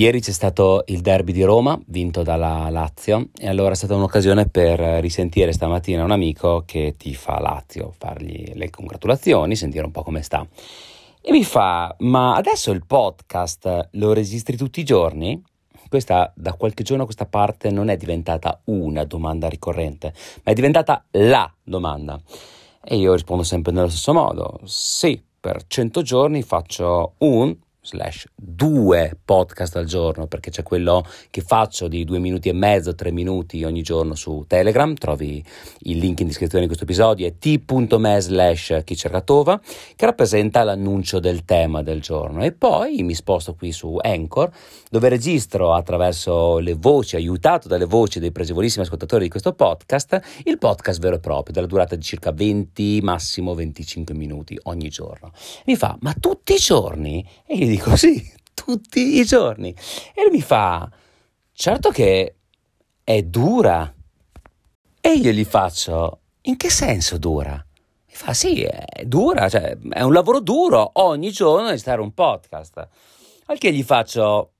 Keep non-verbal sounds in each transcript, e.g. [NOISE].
Ieri c'è stato il derby di Roma, vinto dalla Lazio, e allora è stata un'occasione per risentire stamattina un amico che ti fa Lazio, fargli le congratulazioni, sentire un po' come sta. E mi fa, ma adesso il podcast lo registri tutti i giorni? Questa da qualche giorno a questa parte non è diventata una domanda ricorrente, ma è diventata la domanda. E io rispondo sempre nello stesso modo. Sì, per 100 giorni faccio un slash due podcast al giorno perché c'è quello che faccio di due minuti e mezzo, tre minuti ogni giorno su Telegram, trovi il link in descrizione di questo episodio, è t.me slash chicercatova che rappresenta l'annuncio del tema del giorno e poi mi sposto qui su Anchor dove registro attraverso le voci, aiutato dalle voci dei pregevolissimi ascoltatori di questo podcast, il podcast vero e proprio della durata di circa 20, massimo 25 minuti ogni giorno. Mi fa, ma tutti i giorni? E dico sì, tutti i giorni. E lui mi fa, certo che è dura. E io gli faccio, in che senso dura? Mi fa, sì, è dura, cioè è un lavoro duro ogni giorno registrare un podcast. Al che gli faccio,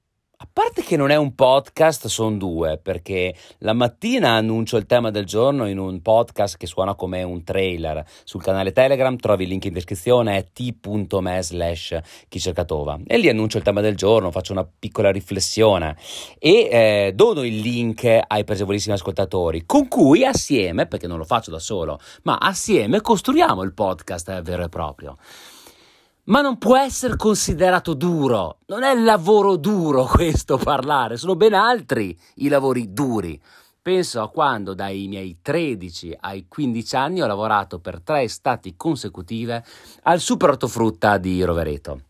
a parte che non è un podcast, sono due, perché la mattina annuncio il tema del giorno in un podcast che suona come un trailer. Sul canale Telegram trovi il link in descrizione, è t.me slash chicercatova. E lì annuncio il tema del giorno, faccio una piccola riflessione e eh, dono il link ai presevolissimi ascoltatori, con cui assieme, perché non lo faccio da solo, ma assieme costruiamo il podcast vero e proprio ma non può essere considerato duro. Non è lavoro duro [LAUGHS] questo parlare, sono ben altri i lavori duri. Penso a quando dai miei 13 ai 15 anni ho lavorato per tre estati consecutive al super ortofrutta di Rovereto.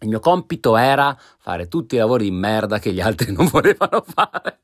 Il mio compito era fare tutti i lavori di merda che gli altri [LAUGHS] non volevano fare.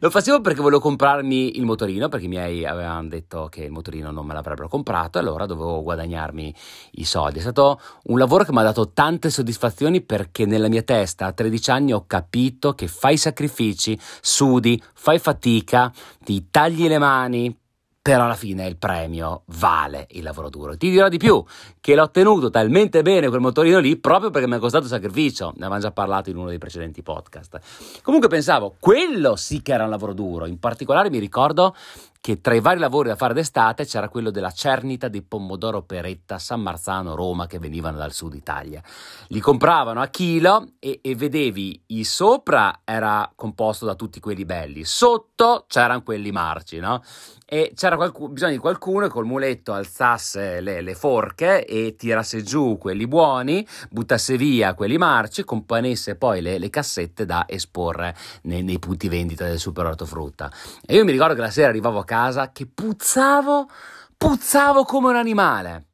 Lo facevo perché volevo comprarmi il motorino, perché i miei avevano detto che il motorino non me l'avrebbero comprato e allora dovevo guadagnarmi i soldi. È stato un lavoro che mi ha dato tante soddisfazioni perché nella mia testa a 13 anni ho capito che fai sacrifici, sudi, fai fatica, ti tagli le mani però alla fine il premio vale il lavoro duro. Ti dirò di più, che l'ho tenuto talmente bene quel motorino lì proprio perché mi è costato sacrificio, ne avevamo già parlato in uno dei precedenti podcast. Comunque pensavo, quello sì che era un lavoro duro, in particolare mi ricordo che tra i vari lavori da fare d'estate c'era quello della cernita di pomodoro peretta San Marzano Roma che venivano dal sud Italia. Li compravano a chilo e, e vedevi il sopra era composto da tutti quelli belli, sotto c'erano quelli marci, no? E c'era qualcuno, bisogno di qualcuno che col muletto alzasse le, le, forche e tirasse giù quelli buoni, buttasse via quelli marci, componesse poi le, le cassette da esporre nei, nei punti vendita del super ortofrutta. E io mi ricordo che la sera arrivavo a casa che puzzavo, puzzavo come un animale.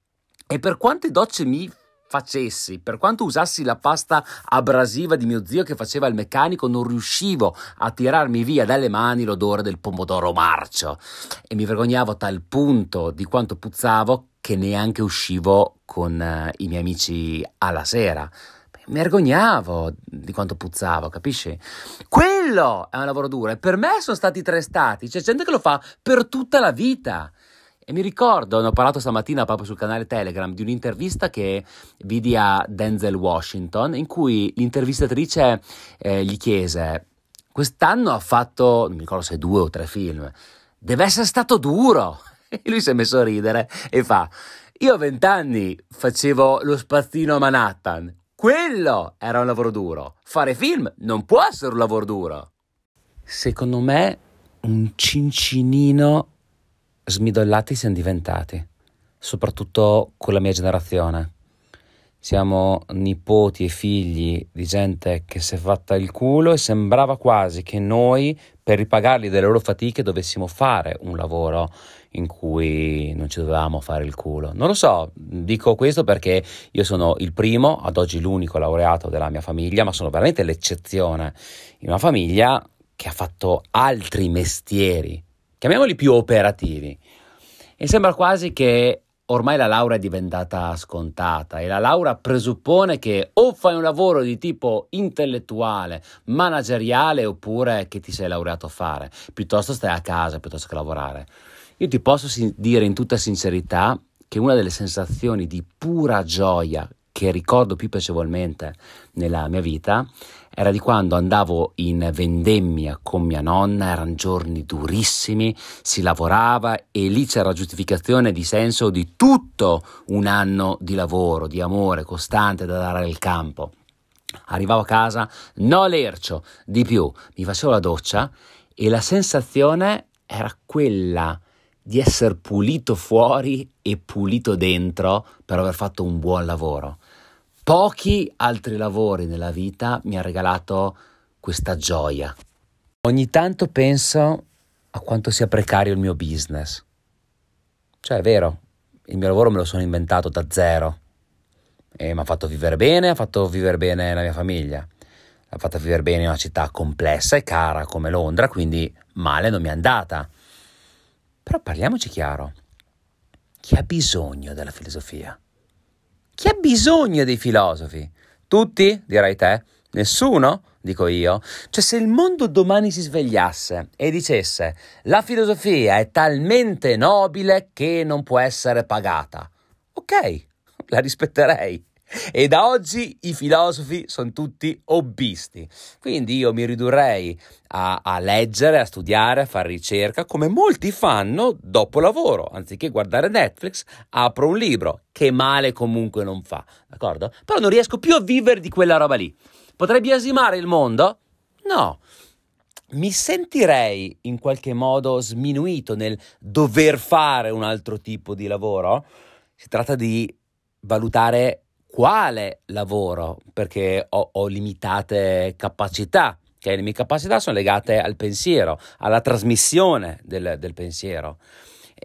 E per quante docce mi facessi, per quanto usassi la pasta abrasiva di mio zio che faceva il meccanico, non riuscivo a tirarmi via dalle mani l'odore del pomodoro marcio e mi vergognavo a tal punto di quanto puzzavo che neanche uscivo con uh, i miei amici alla sera mi vergognavo di quanto puzzavo, capisci? Quello è un lavoro duro e per me sono stati tre stati, c'è gente che lo fa per tutta la vita. E mi ricordo, ne ho parlato stamattina proprio sul canale Telegram, di un'intervista che vidi a Denzel Washington, in cui l'intervistatrice eh, gli chiese, quest'anno ha fatto, non mi ricordo se due o tre film, deve essere stato duro. [LAUGHS] E lui si è messo a ridere e fa, io a vent'anni facevo lo spazzino a Manhattan quello era un lavoro duro. Fare film non può essere un lavoro duro. Secondo me un cincinino smidollati siamo diventati, soprattutto con la mia generazione. Siamo nipoti e figli di gente che si è fatta il culo e sembrava quasi che noi, per ripagarli delle loro fatiche, dovessimo fare un lavoro in cui non ci dovevamo fare il culo. Non lo so, dico questo perché io sono il primo, ad oggi l'unico laureato della mia famiglia, ma sono veramente l'eccezione in una famiglia che ha fatto altri mestieri, chiamiamoli più operativi. E sembra quasi che ormai la laurea è diventata scontata e la laurea presuppone che o fai un lavoro di tipo intellettuale, manageriale oppure che ti sei laureato a fare, piuttosto stai a casa piuttosto che lavorare. Io ti posso dire in tutta sincerità che una delle sensazioni di pura gioia che ricordo più piacevolmente nella mia vita era di quando andavo in vendemmia con mia nonna, erano giorni durissimi, si lavorava e lì c'era giustificazione di senso di tutto un anno di lavoro, di amore costante da dare al campo. Arrivavo a casa, no lercio, di più, mi facevo la doccia e la sensazione era quella di essere pulito fuori e pulito dentro per aver fatto un buon lavoro. Pochi altri lavori nella vita mi hanno regalato questa gioia. Ogni tanto penso a quanto sia precario il mio business. Cioè, è vero, il mio lavoro me lo sono inventato da zero e mi ha fatto vivere bene, ha fatto vivere bene la mia famiglia, ha fatto vivere bene in una città complessa e cara come Londra, quindi male non mi è andata. Però parliamoci chiaro, chi ha bisogno della filosofia? Chi ha bisogno dei filosofi? Tutti, dirai te? Nessuno? Dico io. Cioè, se il mondo domani si svegliasse e dicesse la filosofia è talmente nobile che non può essere pagata, ok, [LAUGHS] la rispetterei. E da oggi i filosofi sono tutti hobbisti. Quindi io mi ridurrei a, a, leggere, a studiare, a fare ricerca, come molti fanno dopo lavoro. Anziché guardare Netflix, apro un libro, che male comunque non fa, d'accordo? Però non riesco più a vivere di quella roba lì. Potrei biasimare il mondo? No. Mi sentirei in qualche modo sminuito nel dover fare un altro tipo di lavoro? Si tratta di valutare quale lavoro, perché ho, ho limitate capacità. Okay? Le mie capacità sono legate al pensiero, alla trasmissione del, del pensiero.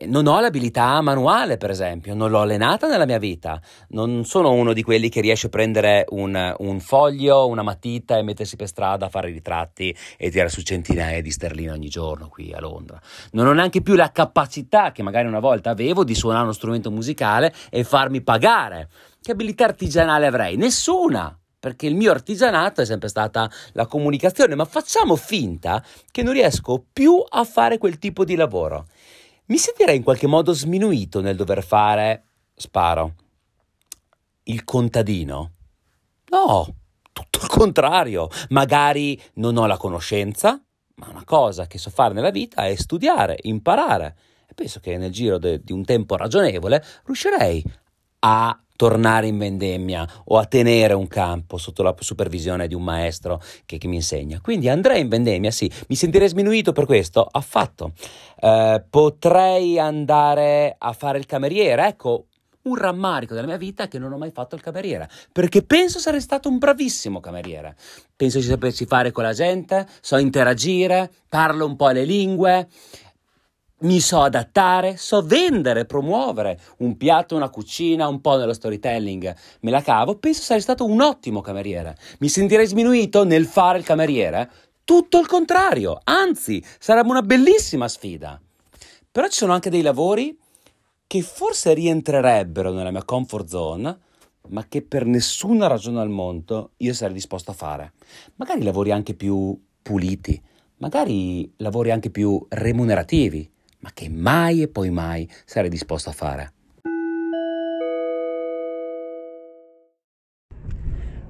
Non ho l'abilità manuale, per esempio, non l'ho allenata nella mia vita. Non sono uno di quelli che riesce a prendere un, un foglio, una matita e mettersi per strada a fare ritratti e tirare su centinaia di sterline ogni giorno qui a Londra. Non ho neanche più la capacità che magari una volta avevo di suonare uno strumento musicale e farmi pagare. Che abilità artigianale avrei? Nessuna! perché il mio artigianato è sempre stata la comunicazione, ma facciamo finta che non riesco più a fare quel tipo di lavoro mi sentirei in qualche modo sminuito nel dover fare, sparo, il contadino? No, tutto il contrario. Magari non ho la conoscenza, ma una cosa che so fare nella vita è studiare, imparare. E penso che nel giro de- di un tempo ragionevole riuscirei a tornare in vendemmia o a tenere un campo sotto la supervisione di un maestro che, che mi insegna. Quindi andrei in vendemmia, sì, mi sentirei sminuito per questo, affatto. Eh, potrei andare a fare il cameriere, ecco, un rammarico della mia vita è che non ho mai fatto il cameriere, perché penso sarei stato un bravissimo cameriere. Penso ci sapessi fare con la gente, so interagire, parlo un po' le lingue, mi so adattare, so vendere, promuovere un piatto, una cucina, un po' nello storytelling, me la cavo, penso sarei stato un ottimo cameriere. Mi sentirei sminuito nel fare il cameriere? Tutto il contrario, anzi, sarebbe una bellissima sfida. Però ci sono anche dei lavori che forse rientrerebbero nella mia comfort zone, ma che per nessuna ragione al mondo io sarei disposto a fare. Magari lavori anche più puliti, magari lavori anche più remunerativi ma che mai e poi mai sarei disposto a fare.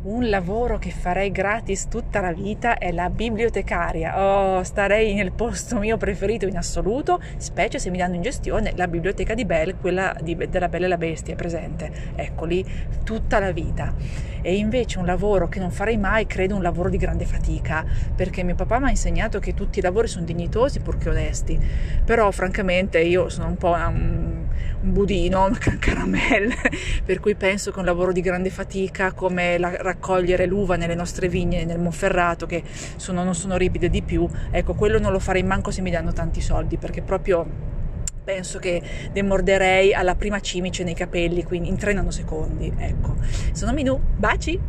Un lavoro che farei gratis tutta la vita è la bibliotecaria. Oh, starei nel posto mio preferito in assoluto, specie se mi danno in gestione la biblioteca di Belle, quella di, della Bella e la Bestia, presente. Ecco lì tutta la vita. E invece un lavoro che non farei mai, credo un lavoro di grande fatica, perché mio papà mi ha insegnato che tutti i lavori sono dignitosi purché onesti. Però francamente io sono un po' un, un budino, caramelle, [LAUGHS] per cui penso che un lavoro di grande fatica come la raccogliere l'uva nelle nostre vigne nel Monferrato che sono, non sono ripide di più, ecco quello non lo farei manco se mi danno tanti soldi perché proprio penso che demorderei alla prima cimice nei capelli, quindi in 3 nanosecondi, ecco. Sono Minù, baci!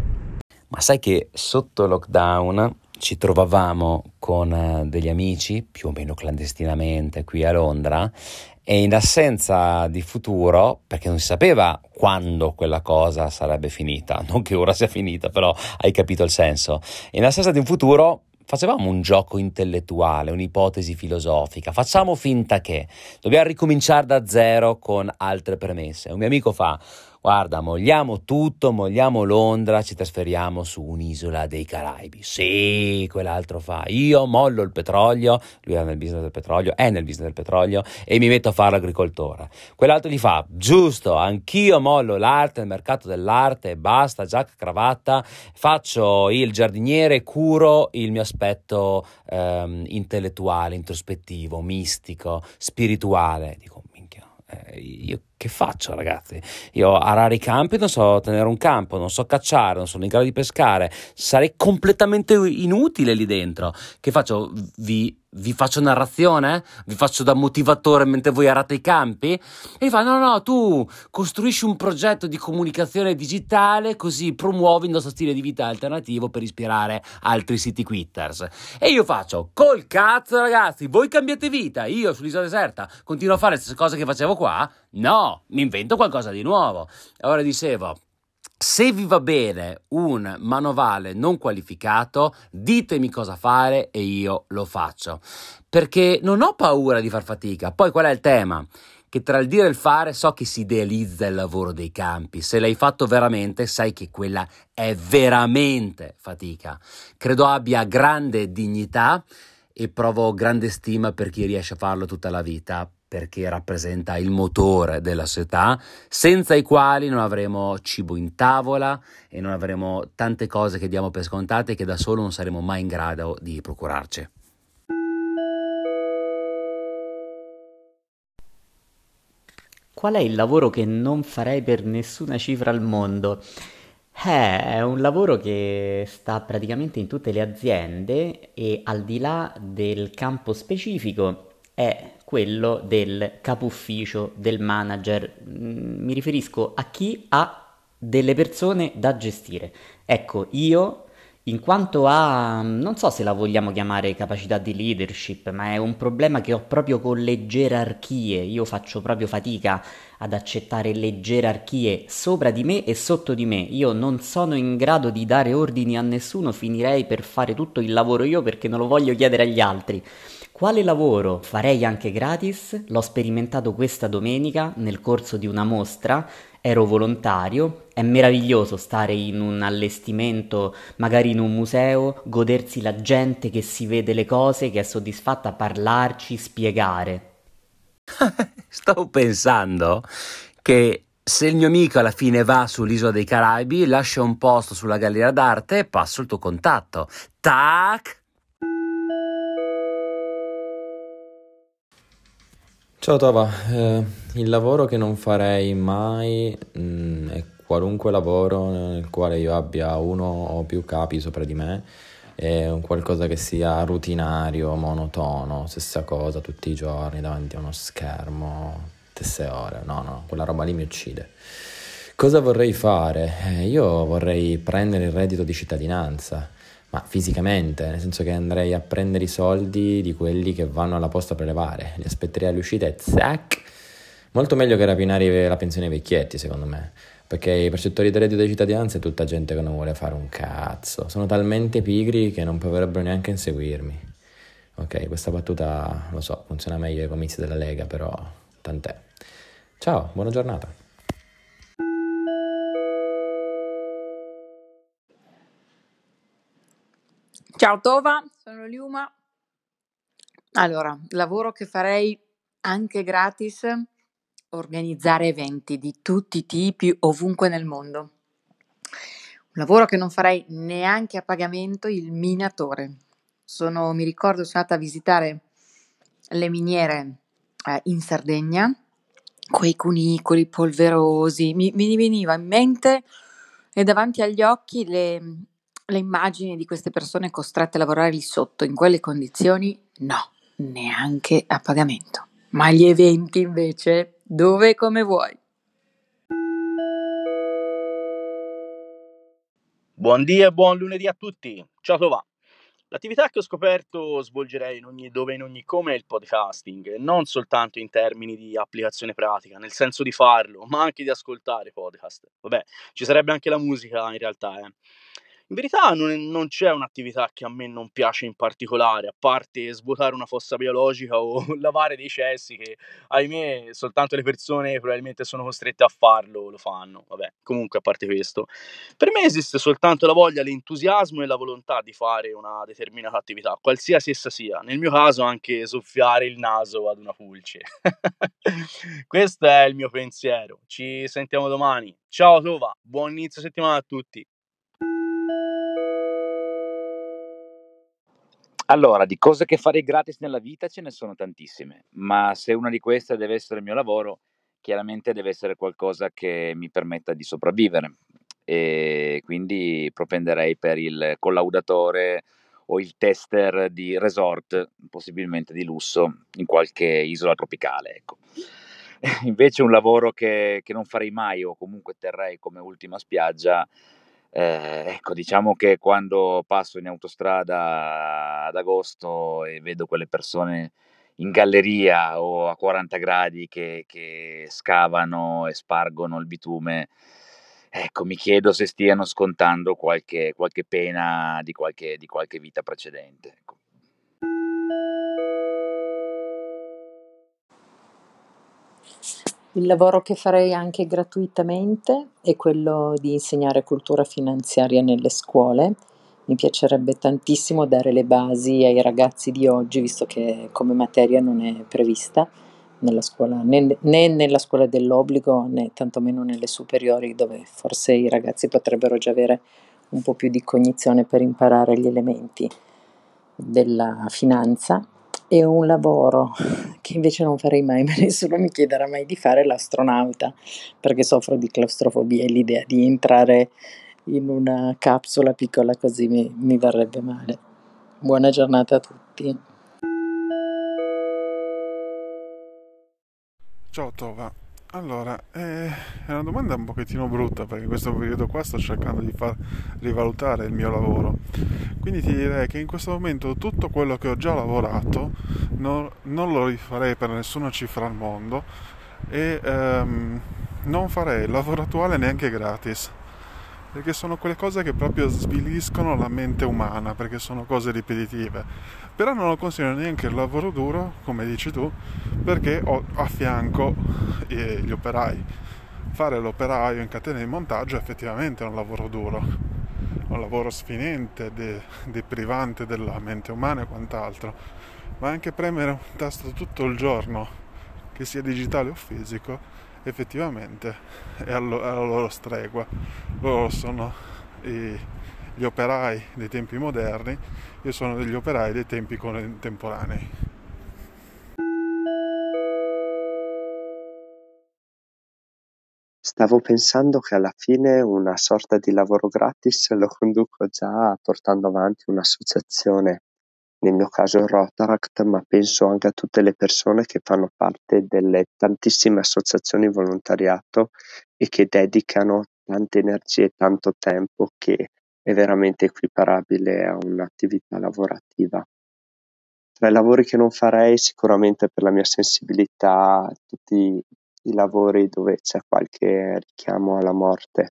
Ma sai che sotto lockdown ci trovavamo con eh, degli amici, più o meno clandestinamente, qui a Londra, e in assenza di futuro, perché non si sapeva quando quella cosa sarebbe finita, [LAUGHS] non che ora sia finita, però hai capito il senso, in assenza di un futuro facevamo un gioco intellettuale, un'ipotesi filosofica, facciamo finta che dobbiamo ricominciare da zero con altre premesse. Un mio amico fa guarda, mogliamo tutto, mogliamo Londra, ci trasferiamo su un'isola dei Caraibi. Sì, quell'altro fa. Io mollo il petrolio, lui è nel business del petrolio, è nel business del petrolio e mi metto a fare l'agricoltore. Quell'altro gli fa, giusto, anch'io mollo l'arte, il mercato dell'arte, basta, giacca, cravatta, faccio il giardiniere, curo il mio aspetto ehm, intellettuale, introspettivo, mistico, spirituale. Dico, minchia, eh, io che faccio ragazzi? Io arare i campi non so tenere un campo, non so cacciare, non sono in grado di pescare, sarei completamente inutile lì dentro. Che faccio? Vi, vi faccio narrazione? Vi faccio da motivatore mentre voi arate i campi? E fa, no, no, tu costruisci un progetto di comunicazione digitale così promuovi il nostro stile di vita alternativo per ispirare altri city quitters. E io faccio, col cazzo ragazzi, voi cambiate vita, io sull'isola deserta continuo a fare le stesse cose che facevo qua? No, mi invento qualcosa di nuovo. Allora dicevo, se vi va bene un manovale non qualificato, ditemi cosa fare e io lo faccio. Perché non ho paura di far fatica. Poi qual è il tema? Che tra il dire e il fare so che si idealizza il lavoro dei campi. Se l'hai fatto veramente, sai che quella è veramente fatica. Credo abbia grande dignità e provo grande stima per chi riesce a farlo tutta la vita perché rappresenta il motore della società, senza i quali non avremo cibo in tavola e non avremo tante cose che diamo per scontate che da solo non saremo mai in grado di procurarci. Qual è il lavoro che non farei per nessuna cifra al mondo? Eh, è un lavoro che sta praticamente in tutte le aziende e al di là del campo specifico è quello del capo ufficio, del manager. Mm, mi riferisco a chi ha delle persone da gestire. Ecco, io in quanto a, non so se la vogliamo chiamare capacità di leadership, ma è un problema che ho proprio con le gerarchie. Io faccio proprio fatica ad accettare le gerarchie sopra di me e sotto di me. Io non sono in grado di dare ordini a nessuno, finirei per fare tutto il lavoro io perché non lo voglio chiedere agli altri. Quale lavoro farei anche gratis? L'ho sperimentato questa domenica nel corso di una mostra, ero volontario, è meraviglioso stare in un allestimento, magari in un museo, godersi la gente che si vede le cose, che è soddisfatta a parlarci, spiegare. [LAUGHS] Stavo pensando che se il mio amico alla fine va sull'isola dei Caraibi, lascia un posto sulla galleria d'arte e passo il tuo contatto. Tac! Ciao Tova, eh, il lavoro che non farei mai mh, mm, è qualunque lavoro nel quale io abbia uno o più capi sopra di me, è un qualcosa che sia rutinario, monotono, stessa cosa tutti i giorni davanti a uno schermo, stesse ore, no no, quella roba lì mi uccide. Cosa vorrei fare? Eh, io vorrei prendere il reddito di cittadinanza ma fisicamente, nel senso che andrei a prendere i soldi di quelli che vanno alla posta a prelevare, li aspetterei all'uscita e zac! Molto meglio che rapinare la pensione ai vecchietti, secondo me, perché i percettori del reddito di cittadinanza è tutta gente che non vuole fare un cazzo, sono talmente pigri che non potrebbero neanche inseguirmi. Ok, questa battuta, lo so, funziona meglio ai comizi della Lega, però tant'è. Ciao, buona giornata. Ciao Tova, sono Liuma. Allora, lavoro che farei anche gratis, organizzare eventi di tutti i tipi ovunque nel mondo. Un lavoro che non farei neanche a pagamento, il minatore. Sono, mi ricordo, sono andata a visitare le miniere eh, in Sardegna, quei cunicoli polverosi, mi, mi veniva in mente e davanti agli occhi le, le immagini di queste persone costrette a lavorare lì sotto in quelle condizioni, no, neanche a pagamento. Ma gli eventi invece, dove e come vuoi. Buondì e buon lunedì a tutti. Ciao Tova. L'attività che ho scoperto svolgerei in ogni dove e in ogni come è il podcasting, non soltanto in termini di applicazione pratica, nel senso di farlo, ma anche di ascoltare podcast. Vabbè, ci sarebbe anche la musica in realtà, eh. In verità non, non c'è un'attività che a me non piace in particolare, a parte svuotare una fossa biologica o [LAUGHS] lavare dei cessi che, ahimè, soltanto le persone che probabilmente sono costrette a farlo lo fanno. Vabbè, comunque a parte questo, per me esiste soltanto la voglia, l'entusiasmo e la volontà di fare una determinata attività, qualsiasi essa sia. Nel mio caso anche soffiare il naso ad una pulce. [LAUGHS] Questo è il mio pensiero. Ci sentiamo domani. Ciao Tova, buon inizio settimana a tutti. Allora, di cose che farei gratis nella vita ce ne sono tantissime, ma se una di queste deve essere il mio lavoro, chiaramente deve essere qualcosa che mi permetta di sopravvivere e quindi propenderei per il collaudatore o il tester di resort, possibilmente di lusso, in qualche isola tropicale, ecco. [LAUGHS] Invece un lavoro che, che non farei mai o comunque terrei come ultima spiaggia eh, ecco, diciamo che quando passo in autostrada ad agosto e vedo quelle persone in galleria o a 40 gradi che, che scavano e spargono il bitume, ecco, mi chiedo se stiano scontando qualche, qualche pena di qualche, di qualche vita precedente. Ecco. Il lavoro che farei anche gratuitamente è quello di insegnare cultura finanziaria nelle scuole. Mi piacerebbe tantissimo dare le basi ai ragazzi di oggi, visto che come materia non è prevista nella scuola, né, né nella scuola dell'obbligo né tantomeno nelle superiori, dove forse i ragazzi potrebbero già avere un po' più di cognizione per imparare gli elementi della finanza e un lavoro che invece non farei mai, [LAUGHS] ma nessuno mi chiederà mai di fare l'astronauta, perché soffro di claustrofobia e l'idea di entrare in una capsula piccola così mi, mi verrebbe male. Buona giornata a tutti. Ciao Tova, allora, eh, è una domanda un pochettino brutta perché in questo periodo qua sto cercando di far rivalutare il mio lavoro. Quindi ti direi che in questo momento tutto quello che ho già lavorato non, non lo rifarei per nessuna cifra al mondo e ehm, non farei il lavoro attuale neanche gratis perché sono quelle cose che proprio sviliscono la mente umana, perché sono cose ripetitive. Però non lo considero neanche il lavoro duro, come dici tu, perché ho a fianco eh, gli operai. Fare l'operaio in catena di montaggio effettivamente è un lavoro duro, un lavoro sfinente, de- deprivante della mente umana e quant'altro, ma anche premere un tasto tutto il giorno, che sia digitale o fisico, effettivamente è alla loro stregua. Loro sono i, gli operai dei tempi moderni, io sono degli operai dei tempi contemporanei. Stavo pensando che alla fine una sorta di lavoro gratis lo conduco già portando avanti un'associazione nel mio caso il Rotaract, ma penso anche a tutte le persone che fanno parte delle tantissime associazioni volontariato e che dedicano tante energie e tanto tempo che è veramente equiparabile a un'attività lavorativa. Tra i lavori che non farei, sicuramente per la mia sensibilità, tutti i lavori dove c'è qualche richiamo alla morte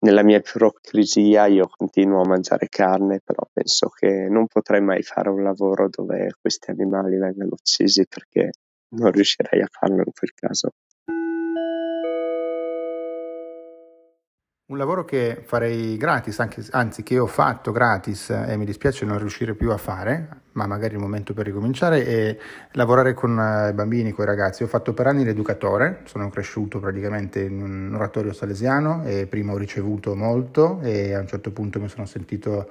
nella mia ipocrisia io continuo a mangiare carne, però penso che non potrei mai fare un lavoro dove questi animali vengano uccisi perché non riuscirei a farlo in quel caso. Un lavoro che farei gratis, anche, anzi che ho fatto gratis e mi dispiace non riuscire più a fare, ma magari è il momento per ricominciare, è lavorare con i bambini, con i ragazzi. Ho fatto per anni l'educatore, sono cresciuto praticamente in un oratorio salesiano e prima ho ricevuto molto e a un certo punto mi sono sentito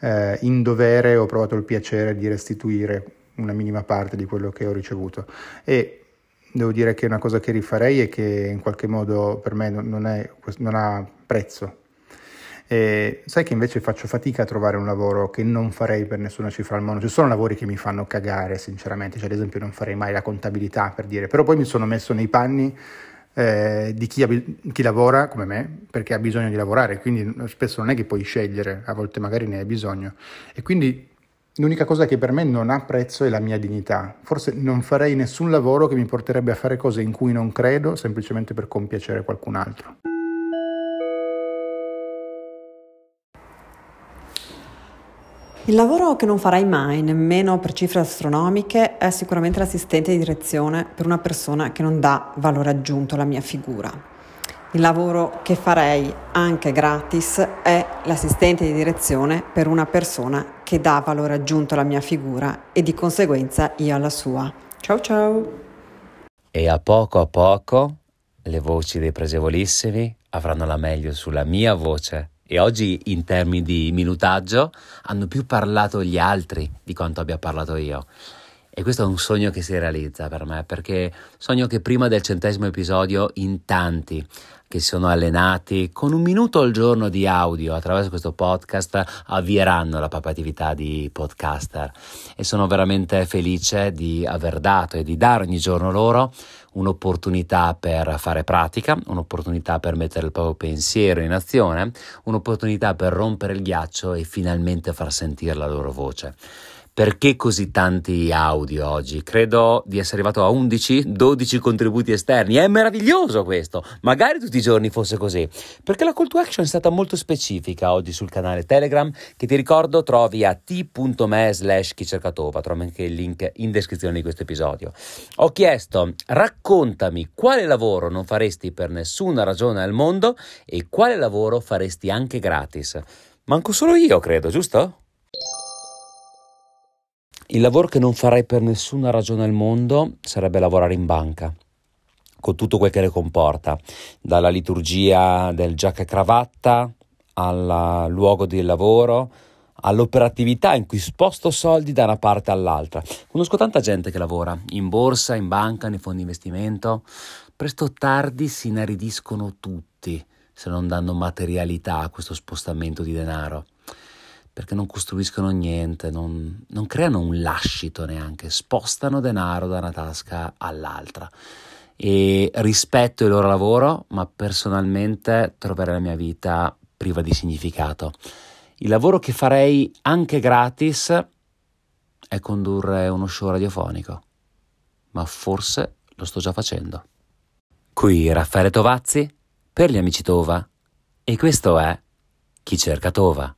eh, in dovere, ho provato il piacere di restituire una minima parte di quello che ho ricevuto. E devo dire che una cosa che rifarei e che in qualche modo per me non, è, non ha prezzo. E sai che invece faccio fatica a trovare un lavoro che non farei per nessuna cifra al mondo. Ci sono lavori che mi fanno cagare, sinceramente. Cioè, ad esempio, non farei mai la contabilità per dire, però poi mi sono messo nei panni eh, di chi, chi, lavora come me, perché ha bisogno di lavorare, quindi spesso non è che puoi scegliere, a volte magari ne hai bisogno. E quindi L'unica cosa che per me non ha prezzo è la mia dignità. Forse non farei nessun lavoro che mi porterebbe a fare cose in cui non credo semplicemente per compiacere qualcun altro. Il lavoro che non farai mai, nemmeno per cifre astronomiche, è sicuramente l'assistente di direzione per una persona che non dà valore aggiunto alla mia figura. Il lavoro che farei anche gratis è l'assistente di direzione per una persona che dà valore aggiunto alla mia figura e di conseguenza io alla sua. Ciao ciao! E a poco a poco le voci dei presevolissimi avranno la meglio sulla mia voce e oggi in termini di minutaggio hanno più parlato gli altri di quanto abbia parlato io. E questo è un sogno che si realizza per me, perché sogno che prima del centesimo episodio in tanti che si sono allenati con un minuto al giorno di audio attraverso questo podcast avvieranno la propria attività di podcaster e sono veramente felice di aver dato e di dare ogni giorno loro un'opportunità per fare pratica, un'opportunità per mettere il proprio pensiero in azione, un'opportunità per rompere il ghiaccio e finalmente far sentire la loro voce. Perché così tanti audio oggi? Credo di essere arrivato a 11-12 contributi esterni. È meraviglioso questo! Magari tutti i giorni fosse così. Perché la call to action è stata molto specifica oggi sul canale Telegram, che ti ricordo trovi a t.me slash chicercatova. Trovi anche il link in descrizione di questo episodio. Ho chiesto, raccontami quale lavoro non faresti per nessuna ragione al mondo e quale lavoro faresti anche gratis. Manco solo io, credo, giusto? Il lavoro che non farei per nessuna ragione al mondo sarebbe lavorare in banca, con tutto quel che ne comporta, dalla liturgia del giacca e cravatta al luogo di lavoro, all'operatività in cui sposto soldi da una parte all'altra. Conosco tanta gente che lavora in borsa, in banca, nei fondi investimento. Presto o tardi si inaridiscono tutti se non danno materialità a questo spostamento di denaro perché non costruiscono niente, non, non creano un lascito neanche, spostano denaro da una tasca all'altra. E rispetto il loro lavoro, ma personalmente troverei la mia vita priva di significato. Il lavoro che farei anche gratis è condurre uno show radiofonico, ma forse lo sto già facendo. Qui Raffaele Tovazzi per gli amici Tova e questo è Chi cerca Tova.